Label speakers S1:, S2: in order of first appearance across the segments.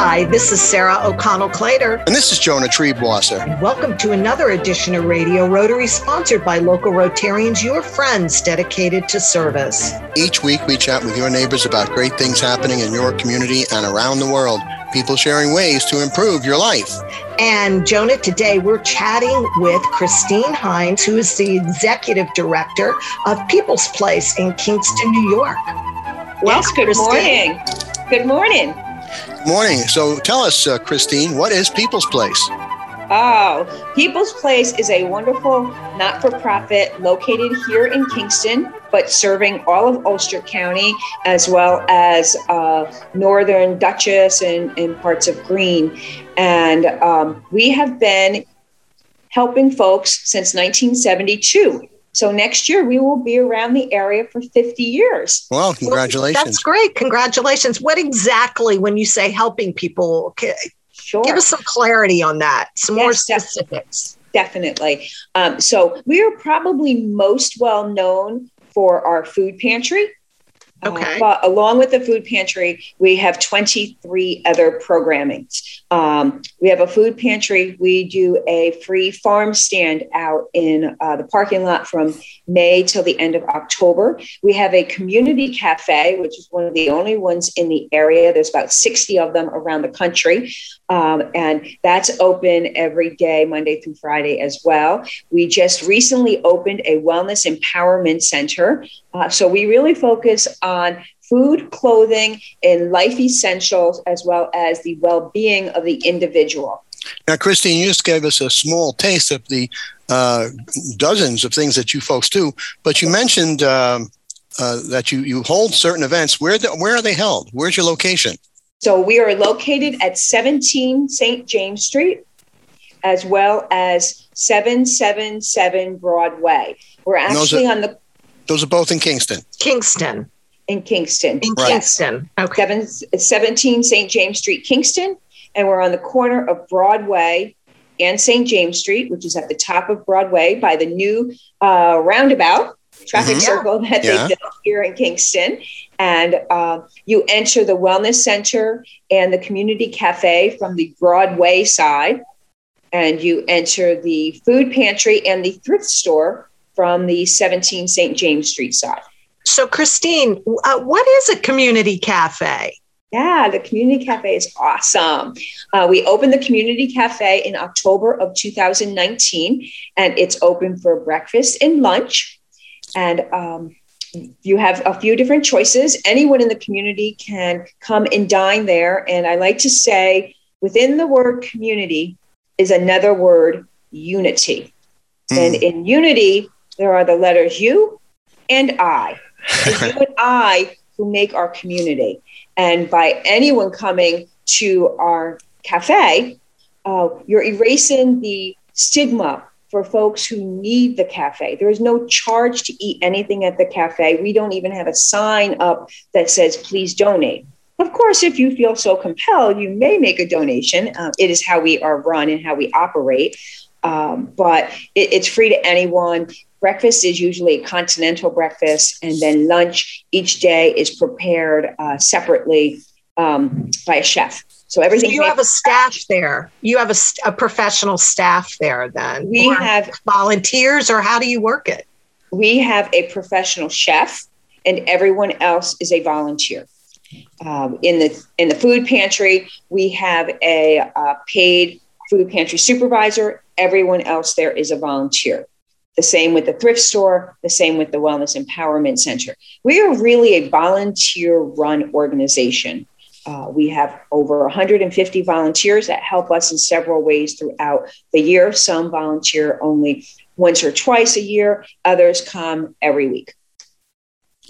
S1: Hi, this is Sarah O'Connell Clater.
S2: And this is Jonah Triebwasser.
S1: And welcome to another edition of Radio Rotary, sponsored by local Rotarians, your friends dedicated to service.
S2: Each week, we chat with your neighbors about great things happening in your community and around the world. People sharing ways to improve your life.
S1: And Jonah, today we're chatting with Christine Hines, who is the executive director of People's Place in Kingston, New York.
S3: Welcome, yes, good Christine. morning. Good morning.
S2: Morning. So tell us, uh, Christine, what is People's Place?
S3: Oh, People's Place is a wonderful not for profit located here in Kingston, but serving all of Ulster County as well as uh, northern Dutchess and, and, parts of Greene. And um, we have been helping folks since 1972. So next year we will be around the area for 50 years.
S2: Well, congratulations.
S1: That's great. Congratulations. What exactly, when you say helping people, sure. give us some clarity on that, some yes, more specifics.
S3: Definitely. Um, so we are probably most well known for our food pantry.
S1: Uh, okay.
S3: Uh, but along with the food pantry, we have 23 other programmings. Um, we have a food pantry. We do a free farm stand out in uh, the parking lot from May till the end of October. We have a community cafe, which is one of the only ones in the area. There's about 60 of them around the country. Um, and that's open every day, Monday through Friday as well. We just recently opened a wellness empowerment center. Uh, so we really focus on food, clothing, and life essentials, as well as the well being of the individual.
S2: Now, Christine, you just gave us a small taste of the uh, dozens of things that you folks do, but you mentioned um, uh, that you, you hold certain events. Where, the, where are they held? Where's your location?
S3: So we are located at 17 St. James Street, as well as 777 Broadway. We're actually
S2: are,
S3: on the.
S2: Those are both in Kingston.
S1: Kingston.
S3: In Kingston.
S1: In right. Kingston. Okay.
S3: Seven, 17 St. James Street, Kingston. And we're on the corner of Broadway and St. James Street, which is at the top of Broadway by the new uh, roundabout traffic mm-hmm. circle that yeah. they built here in Kingston. And uh, you enter the Wellness Center and the Community Cafe from the Broadway side. And you enter the food pantry and the thrift store from the 17 St. James Street side.
S1: So, Christine, uh, what is a community cafe?
S3: Yeah, the community cafe is awesome. Uh, we opened the community cafe in October of 2019, and it's open for breakfast and lunch. And um, you have a few different choices. Anyone in the community can come and dine there. And I like to say, within the word community is another word, unity. Mm. And in unity, there are the letters U and I. It's you and I who make our community. And by anyone coming to our cafe, uh, you're erasing the stigma for folks who need the cafe. There is no charge to eat anything at the cafe. We don't even have a sign up that says, please donate. Of course, if you feel so compelled, you may make a donation. Uh, it is how we are run and how we operate. Um, but it, it's free to anyone. Breakfast is usually a continental breakfast, and then lunch each day is prepared uh, separately um, by a chef. So everything.
S1: So you have a staff there. You have a, a professional staff there. Then
S3: we or have
S1: volunteers, or how do you work it?
S3: We have a professional chef, and everyone else is a volunteer. Um, in the in the food pantry, we have a uh, paid food pantry supervisor. Everyone else there is a volunteer. The same with the thrift store, the same with the Wellness Empowerment Center. We are really a volunteer run organization. Uh, we have over 150 volunteers that help us in several ways throughout the year. Some volunteer only once or twice a year, others come every week.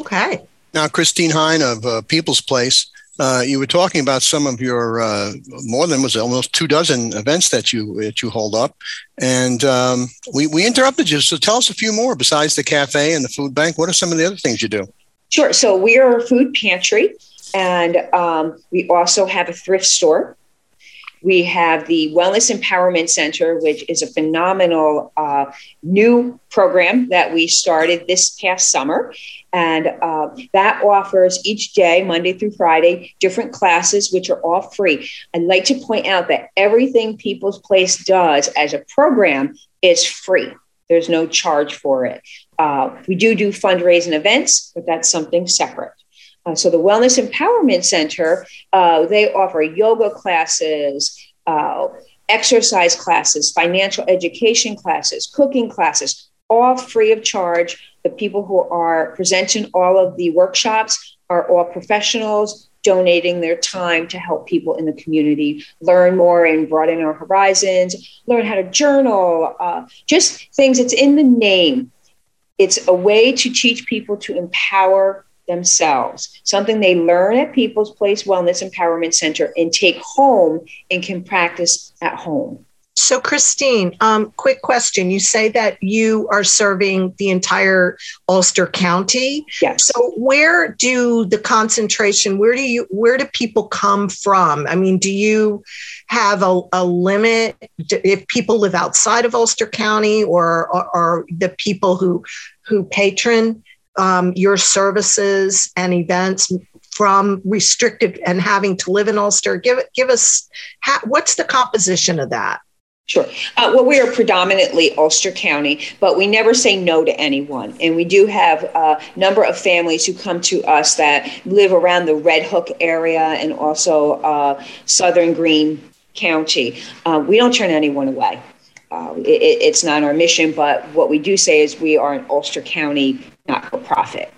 S1: Okay.
S2: Now, Christine Hine of uh, People's Place, uh, you were talking about some of your uh, more than was almost two dozen events that you that you hold up, and um, we we interrupted you. So tell us a few more besides the cafe and the food bank. What are some of the other things you do?
S3: Sure. So we are a food pantry. And um, we also have a thrift store. We have the Wellness Empowerment Center, which is a phenomenal uh, new program that we started this past summer. And uh, that offers each day, Monday through Friday, different classes, which are all free. I'd like to point out that everything People's Place does as a program is free. There's no charge for it. Uh, we do do fundraising events, but that's something separate. Uh, so the Wellness Empowerment Center, uh, they offer yoga classes, uh, exercise classes, financial education classes, cooking classes, all free of charge. The people who are presenting all of the workshops are all professionals donating their time to help people in the community learn more and broaden our horizons, learn how to journal, uh, just things. It's in the name. It's a way to teach people to empower themselves, something they learn at People's Place Wellness Empowerment Center and take home and can practice at home.
S1: So, Christine, um, quick question. You say that you are serving the entire Ulster County.
S3: Yes.
S1: So, where do the concentration? Where do you? Where do people come from? I mean, do you have a, a limit if people live outside of Ulster County, or, or the people who who patron um, your services and events from restricted and having to live in Ulster? Give give us what's the composition of that?
S3: Sure. Uh, well, we are predominantly Ulster County, but we never say no to anyone. And we do have a number of families who come to us that live around the Red Hook area and also uh, Southern Greene County. Uh, we don't turn anyone away. Uh, it, it's not our mission, but what we do say is we are an Ulster County not for profit.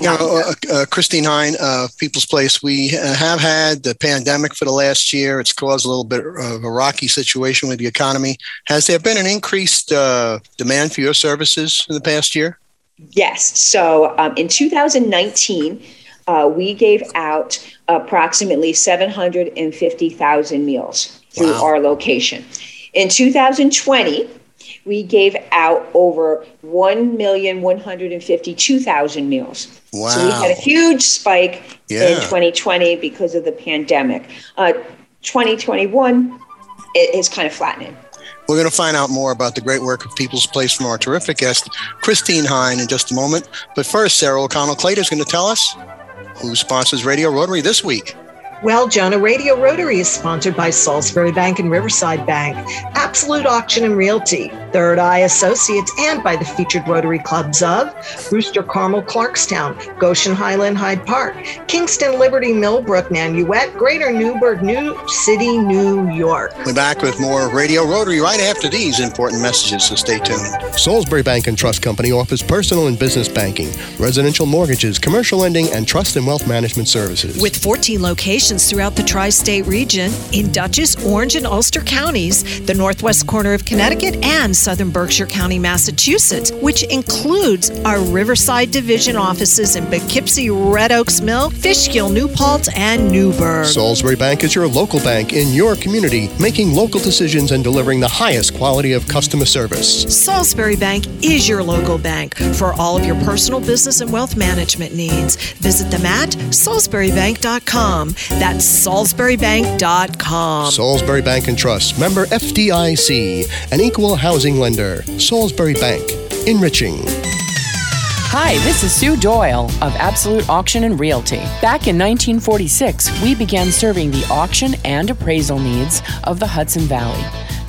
S2: You know, uh, uh, Christine Hine, uh, People's Place, we uh, have had the pandemic for the last year. It's caused a little bit of a rocky situation with the economy. Has there been an increased uh, demand for your services in the past year?
S3: Yes. So um, in 2019, uh, we gave out approximately 750,000 meals through wow. our location. In 2020, we gave out over 1,152,000 meals.
S2: Wow.
S3: So we had a huge spike yeah. in 2020 because of the pandemic. Uh, 2021 it is kind of flattening.
S2: We're going to find out more about the great work of People's Place from our terrific guest, Christine Hine, in just a moment. But first, Sarah O'Connell Clater is going to tell us who sponsors Radio Rotary this week.
S1: Well, Jonah, Radio Rotary is sponsored by Salisbury Bank and Riverside Bank, Absolute Auction and Realty, Third Eye Associates, and by the featured Rotary clubs of Brewster Carmel Clarkstown, Goshen Highland Hyde Park, Kingston Liberty Millbrook Nanuet, Greater Newburgh, New City, New York.
S2: We're back with more Radio Rotary right after these important messages, so stay tuned.
S4: Salisbury Bank and Trust Company offers personal and business banking, residential mortgages, commercial lending, and trust and wealth management services.
S5: With 14 locations, locations throughout the tri state region in Dutchess, Orange, and Ulster counties, the northwest corner of Connecticut, and southern Berkshire County, Massachusetts, which includes our Riverside Division offices in Poughkeepsie, Red Oaks Mill, Fishkill, New Paltz, and Newburgh.
S4: Salisbury Bank is your local bank in your community, making local decisions and delivering the highest quality of customer service.
S5: Salisbury Bank is your local bank for all of your personal business and wealth management needs. Visit them at salisburybank.com. That's salisburybank.com.
S4: Salisbury Bank and Trust, member FDIC, an equal housing lender. Salisbury Bank, enriching.
S6: Hi, this is Sue Doyle of Absolute Auction and Realty. Back in 1946, we began serving the auction and appraisal needs of the Hudson Valley.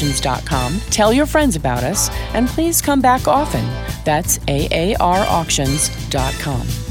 S6: AARauctions.com, tell your friends about us, and please come back often. That's AARauctions.com.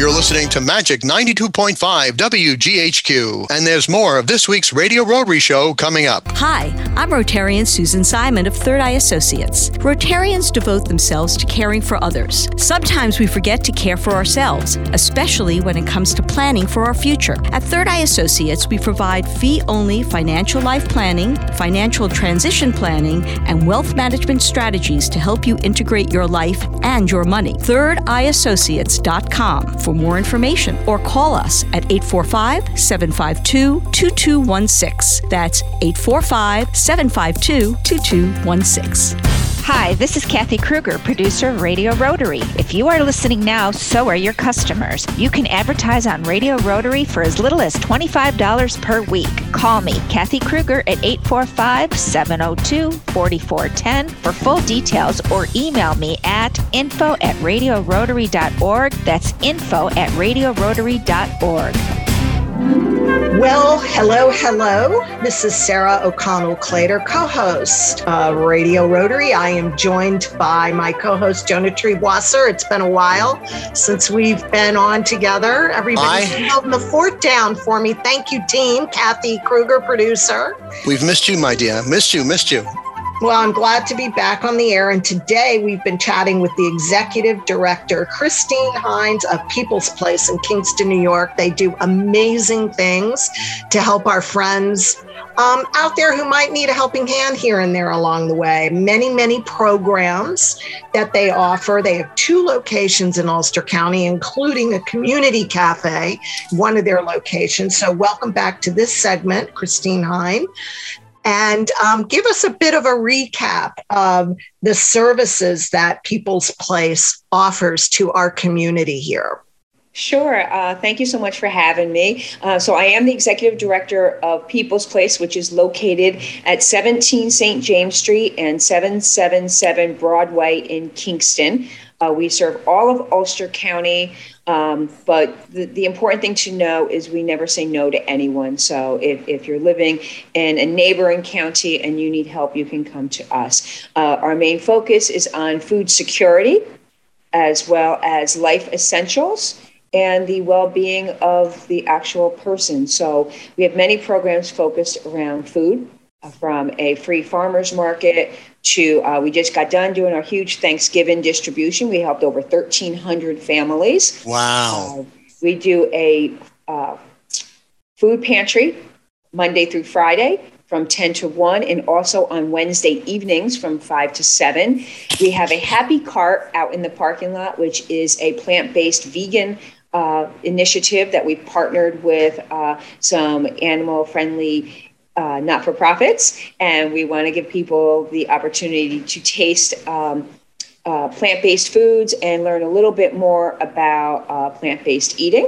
S2: You're listening to Magic 92.5 WGHQ, and there's more of this week's Radio Rotary Show coming up.
S7: Hi, I'm Rotarian Susan Simon of Third Eye Associates. Rotarians devote themselves to caring for others. Sometimes we forget to care for ourselves, especially when it comes to planning for our future. At Third Eye Associates, we provide fee only financial life planning, financial transition planning, and wealth management strategies to help you integrate your life and your money. ThirdEyeAssociates.com for more information or call us at 845 752 2216. That's 845 752 2216.
S8: Hi, this is Kathy Kruger, producer of Radio Rotary. If you are listening now, so are your customers. You can advertise on Radio Rotary for as little as $25 per week. Call me, Kathy Kruger, at 845 702 4410 for full details or email me at info at radiorotary.org. That's info at radiorotary.org.
S1: Well, hello, hello. This is Sarah O'Connell Clater, co host of Radio Rotary. I am joined by my co host, Jonah Triebwasser. It's been a while since we've been on together. Everybody's holding the fort down for me. Thank you, team. Kathy Kruger, producer.
S2: We've missed you, my dear. Missed you, missed you.
S1: Well, I'm glad to be back on the air. And today we've been chatting with the executive director, Christine Hines of People's Place in Kingston, New York. They do amazing things to help our friends um, out there who might need a helping hand here and there along the way. Many, many programs that they offer. They have two locations in Ulster County, including a community cafe, one of their locations. So, welcome back to this segment, Christine Hine and um, give us a bit of a recap of the services that People's Place offers to our community here.
S3: Sure. Uh, thank you so much for having me. Uh, so, I am the executive director of People's Place, which is located at 17 St. James Street and 777 Broadway in Kingston. Uh, we serve all of Ulster County, um, but the, the, important thing to know is we never say no to anyone. So if, if you're living in a neighboring county and you need help, you can come to us. Uh, our main focus is on food security as well as life essentials and the well-being of the actual person. So we have many programs focused around food, uh, from a free farmers market to uh, we just got done doing our huge Thanksgiving distribution. We helped over 1,300 families.
S2: Wow.
S3: Uh, we do a uh, food pantry Monday through Friday from 10 to 1 and also on Wednesday evenings from 5 to 7. We have a happy cart out in the parking lot, which is a plant based vegan uh, initiative that we partnered with uh, some animal friendly uh, not for profits, and we want to give people the opportunity to taste um, uh, plant based foods and learn a little bit more about uh, plant based eating.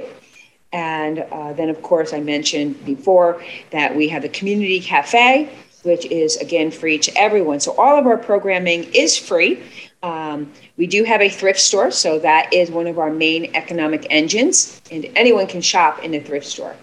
S3: And uh, then, of course, I mentioned before that we have the community cafe, which is again free to everyone. So all of our programming is free. Um, we do have a thrift store, so that is one of our main economic engines, and anyone can shop in the thrift store.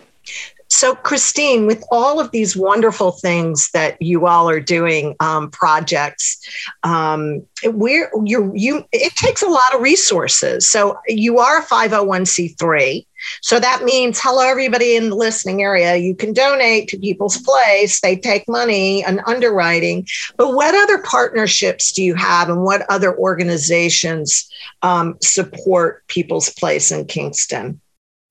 S1: So, Christine, with all of these wonderful things that you all are doing, um, projects, um, you you it takes a lot of resources. So, you are a five hundred oh one c three. So that means, hello, everybody in the listening area, you can donate to People's Place. They take money and underwriting. But what other partnerships do you have and what other organizations um, support People's Place in Kingston?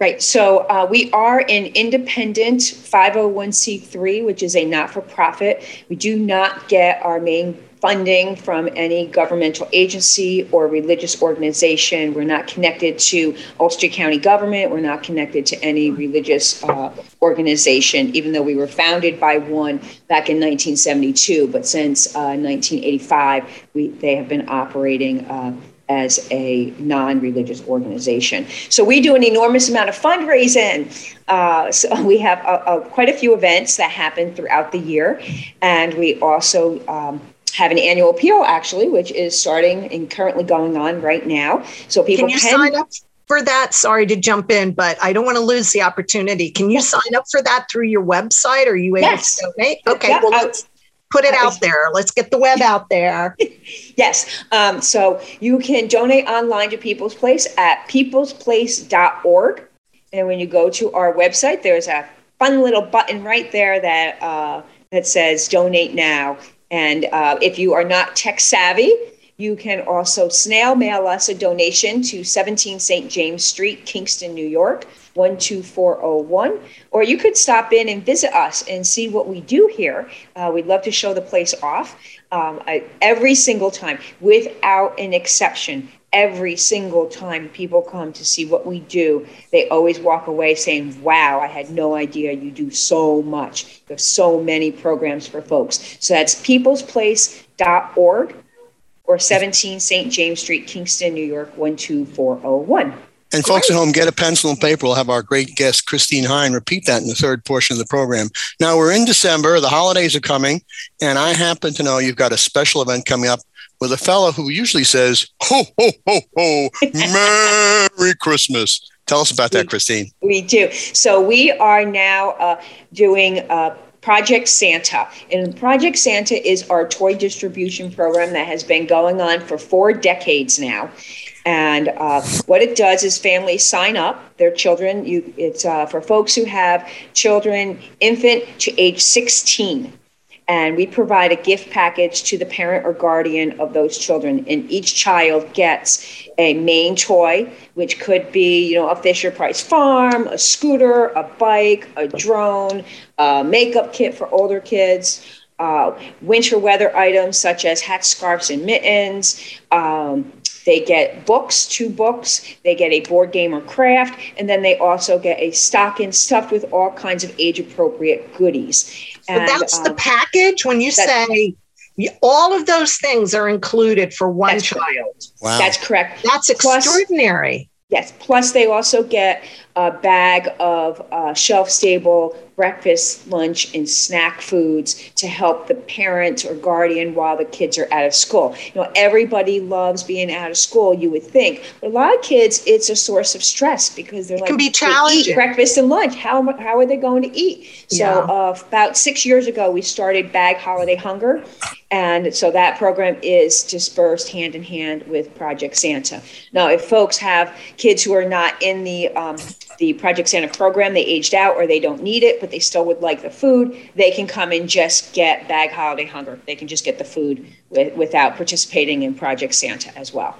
S3: Right. So uh, we are an independent 501c3, which is a not for profit. We do not get our main funding from any governmental agency or religious organization. We're not connected to Ulster County government. We're not connected to any religious uh, organization, even though we were founded by one back in 1972. But since uh, 1985, we, they have been operating uh, as a non-religious organization. So we do an enormous amount of fundraising. Uh, so we have a, a, quite a few events that happen throughout the year, and we also um, have an annual appeal actually, which is starting and currently going on right now. So people
S1: can you can, sign up for that. Sorry to jump in, but I don't want to lose the opportunity. Can you sign up for that through your website? Are you able
S3: yes.
S1: to donate? Okay, well let's put it out there. Let's get the web out there.
S3: yes. Um, so you can donate online to People's Place at peoplesplace.org. And when you go to our website, there's a fun little button right there that uh, that says donate now. And uh, if you are not tech savvy, you can also snail mail us a donation to 17 St. James Street, Kingston, New York, 12401. Or you could stop in and visit us and see what we do here. Uh, we'd love to show the place off um, I, every single time, without an exception. Every single time people come to see what we do, they always walk away saying, Wow, I had no idea you do so much. There's so many programs for folks. So that's peoplesplace.org or 17 St. James Street, Kingston, New York, 12401.
S2: And folks at home, get a pencil and paper. We'll have our great guest, Christine Hine, repeat that in the third portion of the program. Now, we're in December, the holidays are coming, and I happen to know you've got a special event coming up with a fellow who usually says, Ho, ho, ho, ho, Merry Christmas. Tell us about that, Christine.
S3: We do. So, we are now uh, doing uh, Project Santa. And Project Santa is our toy distribution program that has been going on for four decades now. And uh, what it does is families sign up their children. You, it's uh, for folks who have children, infant to age 16 and we provide a gift package to the parent or guardian of those children. And each child gets a main toy which could be you know a fisher price farm a scooter a bike a drone a makeup kit for older kids uh, winter weather items such as hats scarves and mittens um, they get books, two books. They get a board game or craft, and then they also get a stocking stuffed with all kinds of age appropriate goodies.
S1: And, that's um, the package. When you say all of those things are included for one child.
S3: Wow. That's correct.
S1: That's extraordinary.
S3: Plus, yes. Plus, they also get a bag of uh, shelf stable breakfast, lunch, and snack foods to help the parent or guardian while the kids are out of school. You know, everybody loves being out of school, you would think. But a lot of kids, it's a source of stress because they're
S1: it
S3: like,
S1: can be challenging.
S3: breakfast and lunch. How, how are they going to eat? So, yeah. uh, about six years ago, we started Bag Holiday Hunger. And so that program is dispersed hand in hand with Project Santa. Now, if folks have kids who are not in the um, the Project Santa program, they aged out or they don't need it, but they still would like the food, they can come and just get Bag Holiday Hunger. They can just get the food with, without participating in Project Santa as well.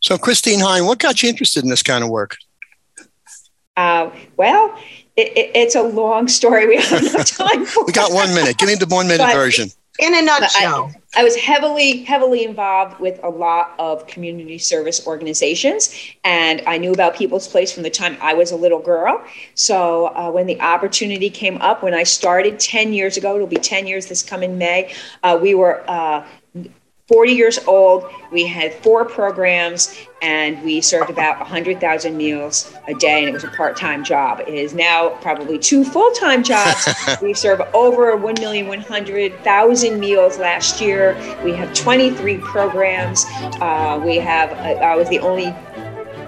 S2: So, Christine Hine, what got you interested in this kind of work?
S3: Uh, well, it, it, it's a long story. We have no time for.
S2: we got one minute. Give me the one minute version
S1: in a nutshell.
S3: I, I, was heavily, heavily involved with a lot of community service organizations, and I knew about People's Place from the time I was a little girl. So uh, when the opportunity came up, when I started 10 years ago, it'll be 10 years this coming May, uh, we were uh, 40 years old. We had four programs and we served about 100,000 meals a day, and it was a part time job. It is now probably two full time jobs. we serve over 1,100,000 meals last year. We have 23 programs. Uh, we have, uh, I was the only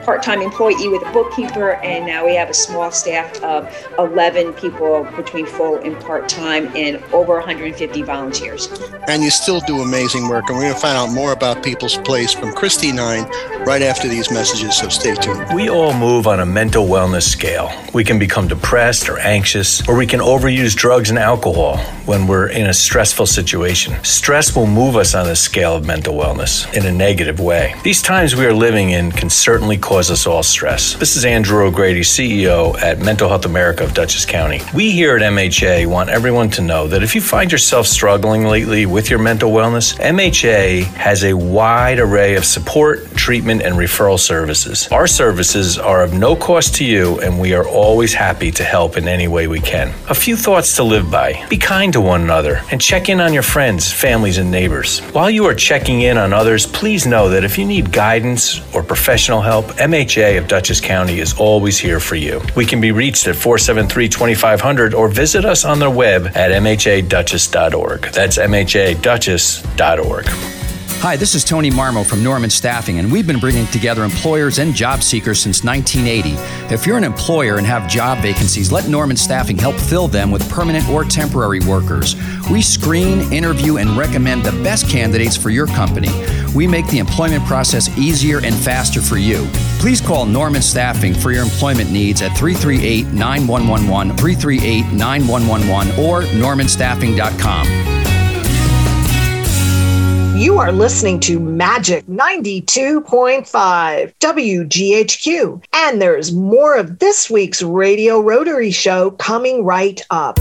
S3: part-time employee with a bookkeeper, and now we have a small staff of 11 people between full and part-time and over 150 volunteers.
S2: And you still do amazing work, and we're going to find out more about People's Place from Christine Hine right after these messages, so stay tuned.
S9: We all move on a mental wellness scale. We can become depressed or anxious, or we can overuse drugs and alcohol when we're in a stressful situation. Stress will move us on the scale of mental wellness in a negative way. These times we are living in can certainly cause cause us all stress. This is Andrew O'Grady, CEO at Mental Health America of Dutchess County. We here at MHA want everyone to know that if you find yourself struggling lately with your mental wellness, MHA has a wide array of support, treatment, and referral services. Our services are of no cost to you, and we are always happy to help in any way we can. A few thoughts to live by be kind to one another and check in on your friends, families, and neighbors. While you are checking in on others, please know that if you need guidance or professional help, MHA of Dutchess County is always here for you. We can be reached at 473 2500 or visit us on the web at mhadutchess.org. That's mhadutchess.org.
S10: Hi, this is Tony Marmo from Norman Staffing, and we've been bringing together employers and job seekers since 1980. If you're an employer and have job vacancies, let Norman Staffing help fill them with permanent or temporary workers. We screen, interview, and recommend the best candidates for your company. We make the employment process easier and faster for you. Please call Norman Staffing for your employment needs at 338 9111, 338 9111, or normanstaffing.com.
S1: You are listening to Magic 92.5 WGHQ, and there's more of this week's Radio Rotary Show coming right up.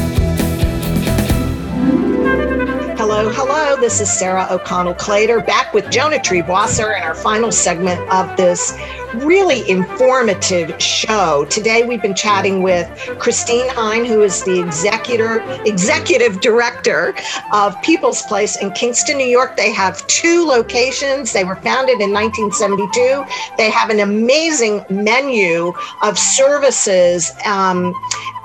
S1: Hello, hello. This is Sarah O'Connell Clater back with Jonah Triebwasser in our final segment of this really informative show. Today we've been chatting with Christine Hine, who is the executor, executive director of People's Place in Kingston, New York. They have two locations. They were founded in 1972. They have an amazing menu of services um,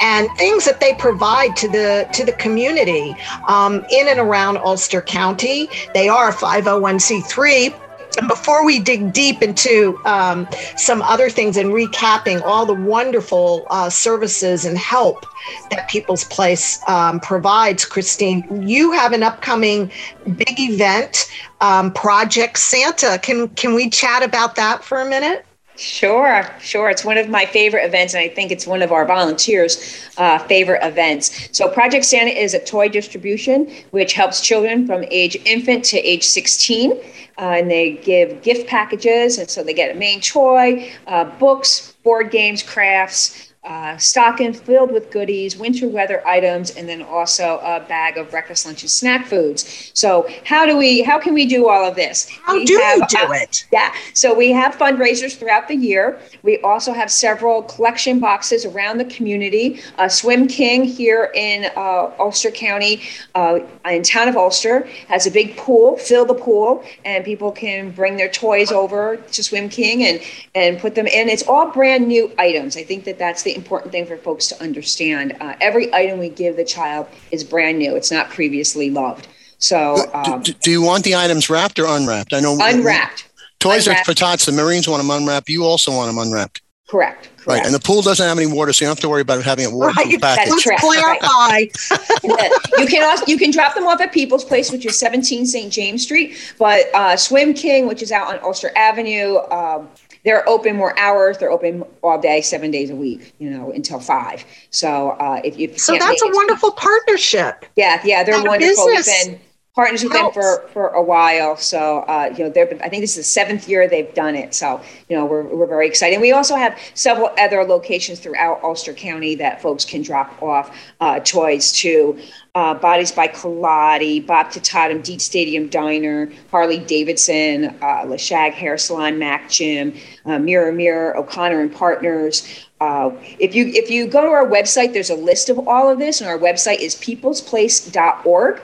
S1: and things that they provide to the to the community um, in and around Ulster County. They are a 501c3 and before we dig deep into um, some other things and recapping all the wonderful uh, services and help that People's Place um, provides, Christine, you have an upcoming big event, um, Project Santa. Can can we chat about that for a minute?
S3: Sure, sure. It's one of my favorite events, and I think it's one of our volunteers' uh, favorite events. So, Project Santa is a toy distribution which helps children from age infant to age 16 uh, and they give gift packages. And so they get a main toy, uh, books, board games, crafts, uh, stocking filled with goodies, winter weather items, and then also a bag of breakfast, lunch, and snack foods. So how do we? How can we do all of this?
S1: How we do have, we do uh, it?
S3: Yeah. So we have fundraisers throughout the year. We also have several collection boxes around the community. Uh, Swim King here in uh, Ulster County, uh, in town of Ulster, has a big pool. Fill the pool, and people can bring their toys over to Swim King and and put them in. It's all brand new items. I think that that's the important thing for folks to understand. Uh, every item we give the child is brand new, it's not previously loved. So,
S2: um, do, do, you want the items wrapped or unwrapped? I know
S3: unwrapped.
S2: Toys unwrapped. are for tots. The Marines want them unwrapped. You also want them unwrapped.
S3: Correct. Correct.
S2: Right, and the pool doesn't have any water, so you don't have to worry about having it water right. package.
S1: Let's clarify.
S3: you can also you can drop them off at People's Place, which is 17 St. James Street, but uh, Swim King, which is out on Ulster Avenue, um, they're open more hours. They're open all day, seven days a week, you know, until five. So uh, if you
S1: so that's a wonderful partnership.
S3: Yeah, yeah, they're wonderful. We've been partners with them for for a while. So uh, you know, they're I think this is the seventh year they've done it. So you know, we're we're very excited. We also have several other locations throughout Ulster County that folks can drop off uh, toys to uh, Bodies by Kaladi, Bob Tatatum, Deet Stadium Diner, Harley Davidson, uh, Lashag Hair Salon, Mac Gym, uh, Mirror Mirror, O'Connor and Partners. Uh, if you if you go to our website, there's a list of all of this, and our website is peoplesplace.org.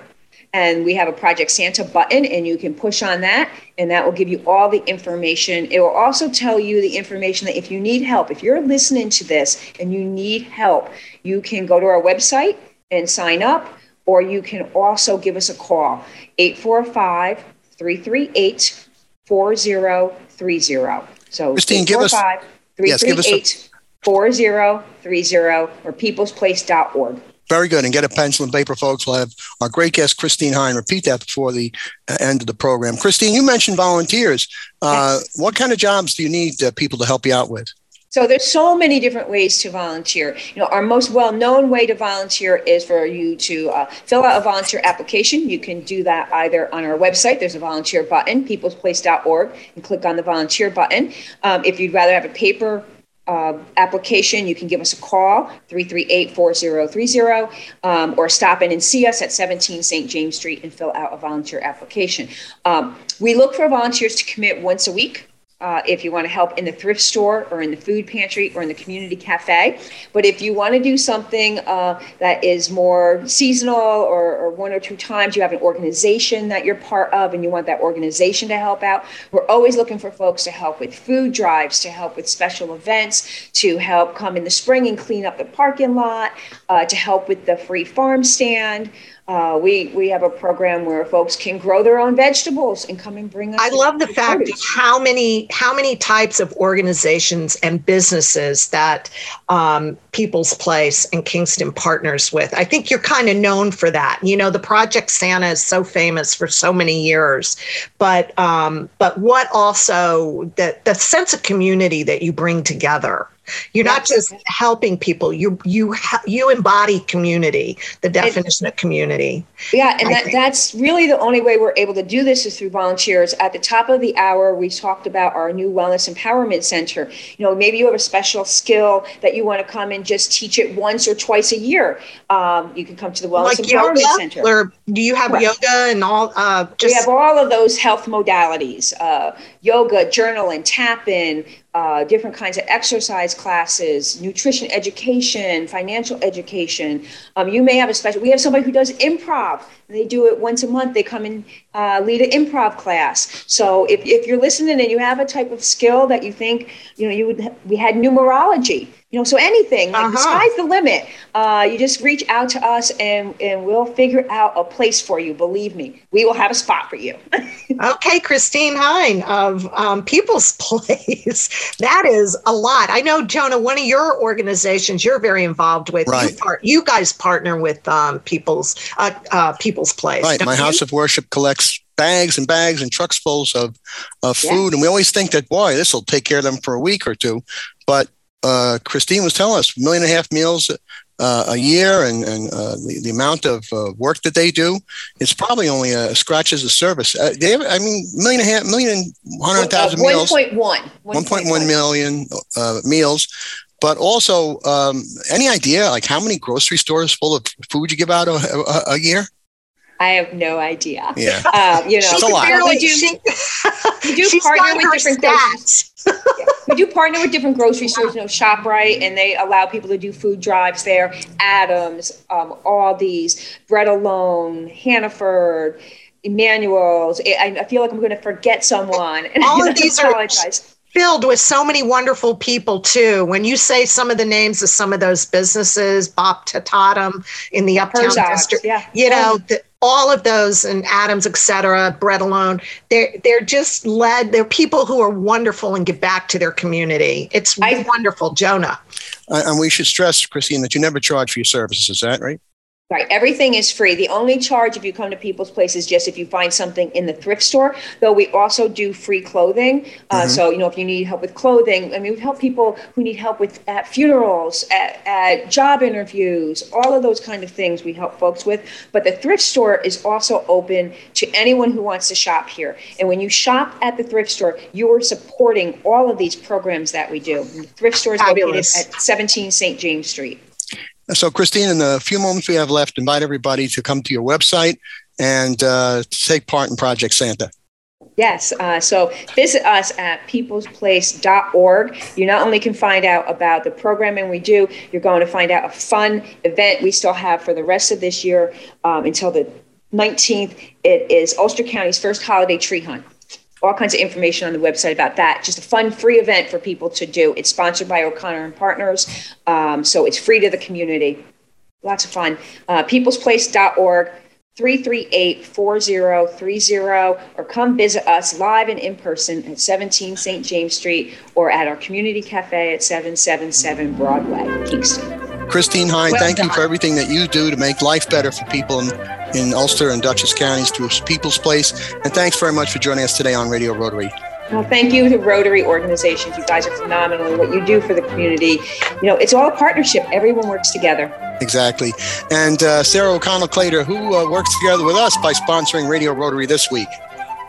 S3: And we have a Project Santa button, and you can push on that, and that will give you all the information. It will also tell you the information that if you need help, if you're listening to this and you need help, you can go to our website and sign up or you can also give us a call 845 338 4030. So
S2: Christine, give us
S3: 338 4030 or peoplesplace.org.
S2: Very good. And get a pencil and paper, folks. We'll have our great guest, Christine Hine, repeat that before the uh, end of the program. Christine, you mentioned volunteers. Uh, yes. What kind of jobs do you need uh, people to help you out with?
S3: So there's so many different ways to volunteer. You know, our most well-known way to volunteer is for you to uh, fill out a volunteer application. You can do that either on our website. There's a volunteer button, peoplesplace.org, and click on the volunteer button. Um, if you'd rather have a paper uh, application, you can give us a call, 338-4030, um, or stop in and see us at 17 St. James Street and fill out a volunteer application. Um, we look for volunteers to commit once a week uh, if you want to help in the thrift store or in the food pantry or in the community cafe. But if you want to do something uh, that is more seasonal or, or, one or two times, you have an organization that you're part of and you want that organization to help out, we're always looking for folks to help with food drives, to help with special events, to help come in the spring and clean up the parking lot, uh, to help with the free farm stand. Uh, we we have a program where folks can grow their own vegetables and come and bring us.
S1: I love the fact how many how many types of organizations and businesses that um, People's Place and Kingston partners with. I think you're kind of known for that. You know, the Project Santa is so famous for so many years, but um, but what also the the sense of community that you bring together you're not just helping people. You you ha- you embody community, the definition of community.
S3: Yeah, and that, that's really the only way we're able to do this is through volunteers. At the top of the hour, we talked about our new Wellness Empowerment Center. You know, maybe you have a special skill that you want to come and just teach it once or twice a year. Um, you can come to the Wellness like Empowerment
S1: yoga?
S3: Center.
S1: Or do you have right. yoga and all? Uh,
S3: just- we have all of those health modalities: uh, yoga, journaling, tapping, uh, different kinds of exercise classes, nutrition education, financial education. Um, you may have a special, we have somebody who does improv. They do it once a month. They come and uh, lead an improv class. So if, if you're listening and you have a type of skill that you think, you know, you would, we had numerology you know so anything like uh-huh. the sky's the limit uh, you just reach out to us and and we'll figure out a place for you believe me we will have a spot for you
S1: okay christine hine of um, people's place that is a lot i know jonah one of your organizations you're very involved with
S2: right.
S1: you, part, you guys partner with um, people's uh, uh, people's place
S2: right my you? house of worship collects bags and bags and trucks fulls of, of food. Yeah. And we always think that, boy, this will take care of them for a week or two. But uh, Christine was telling us, a million and a half meals uh, a year, and, and uh, the, the amount of uh, work that they do, it's probably only a scratches the surface. Uh, they have, I mean, million and a half, million hundred thousand uh, meals.
S3: 1.1.
S2: 1.1 million meals. But also, um, any idea like how many grocery stores full of food you give out a, a, a year?
S3: I have no idea.
S2: Yeah. Uh,
S3: you know,
S2: she a lot.
S3: We do, she, we do partner with different stats. yeah. We do partner with different grocery stores, you know, ShopRite, and they allow people to do food drives there. Adams, um, Aldi's, Bread Alone, Hannaford, Emmanuel's. I, I feel like I'm going to forget someone.
S1: And All of these are filled with so many wonderful people too. When you say some of the names of some of those businesses, Bob Tatatum in the Uptown District,
S3: yeah.
S1: you know, the, all of those and Adams, et cetera, Bread Alone, they're, they're just led, they're people who are wonderful and give back to their community. It's I, wonderful, Jonah.
S2: Uh, and we should stress, Christine, that you never charge for your services. Is that right?
S3: Right. Everything is free. The only charge if you come to People's Place is just if you find something in the thrift store, though we also do free clothing. Uh, mm-hmm. So, you know, if you need help with clothing, I mean, we help people who need help with at funerals, at, at job interviews, all of those kind of things we help folks with. But the thrift store is also open to anyone who wants to shop here. And when you shop at the thrift store, you are supporting all of these programs that we do. The thrift store is located at 17 St. James Street.
S2: So, Christine, in the few moments we have left, invite everybody to come to your website and uh, take part in Project Santa.
S3: Yes. Uh, so visit us at peoplesplace.org. You not only can find out about the programming we do, you're going to find out a fun event we still have for the rest of this year um, until the 19th. It is Ulster County's first holiday tree hunt all kinds of information on the website about that. Just a fun, free event for people to do. It's sponsored by O'Connor and Partners, um, so it's free to the community. Lots of fun. Uh, peoplesplace.org. 338-4030 or come visit us live and in person at 17 St. James Street or at our community cafe at 777 Broadway, Kingston.
S2: Christine Hine, well thank done. you for everything that you do to make life better for people in, in Ulster and Dutchess counties through People's Place. And thanks very much for joining us today on Radio Rotary.
S3: Well, thank you to Rotary organizations. You guys are phenomenal. What you do for the community, you know, it's all a partnership. Everyone works together.
S2: Exactly. And uh, Sarah O'Connell Clater, who uh, works together with us by sponsoring Radio Rotary this week.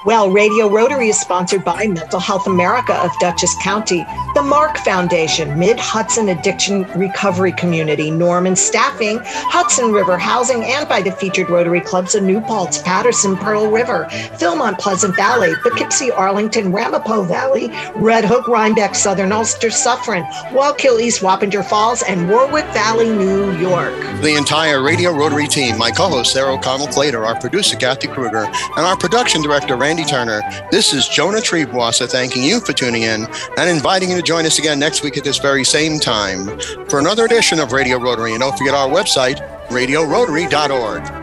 S1: Well, Radio Rotary is sponsored by Mental Health America of Dutchess County, the Mark Foundation, Mid Hudson Addiction Recovery Community, Norman Staffing, Hudson River Housing, and by the featured Rotary clubs of New Paltz, Patterson, Pearl River, Philmont, Pleasant Valley, Poughkeepsie, Arlington, Ramapo Valley, Red Hook, Rhinebeck, Southern Ulster, Suffern, Wallkill, East Wappinger Falls, and Warwick Valley, New York.
S2: The entire Radio Rotary team, my co-host Sarah O'Connell Clater, our producer Kathy Kruger, and our production director Randy Randy Turner. This is Jonah Triebwasser thanking you for tuning in and inviting you to join us again next week at this very same time for another edition of Radio Rotary. And don't forget our website, radiorotary.org.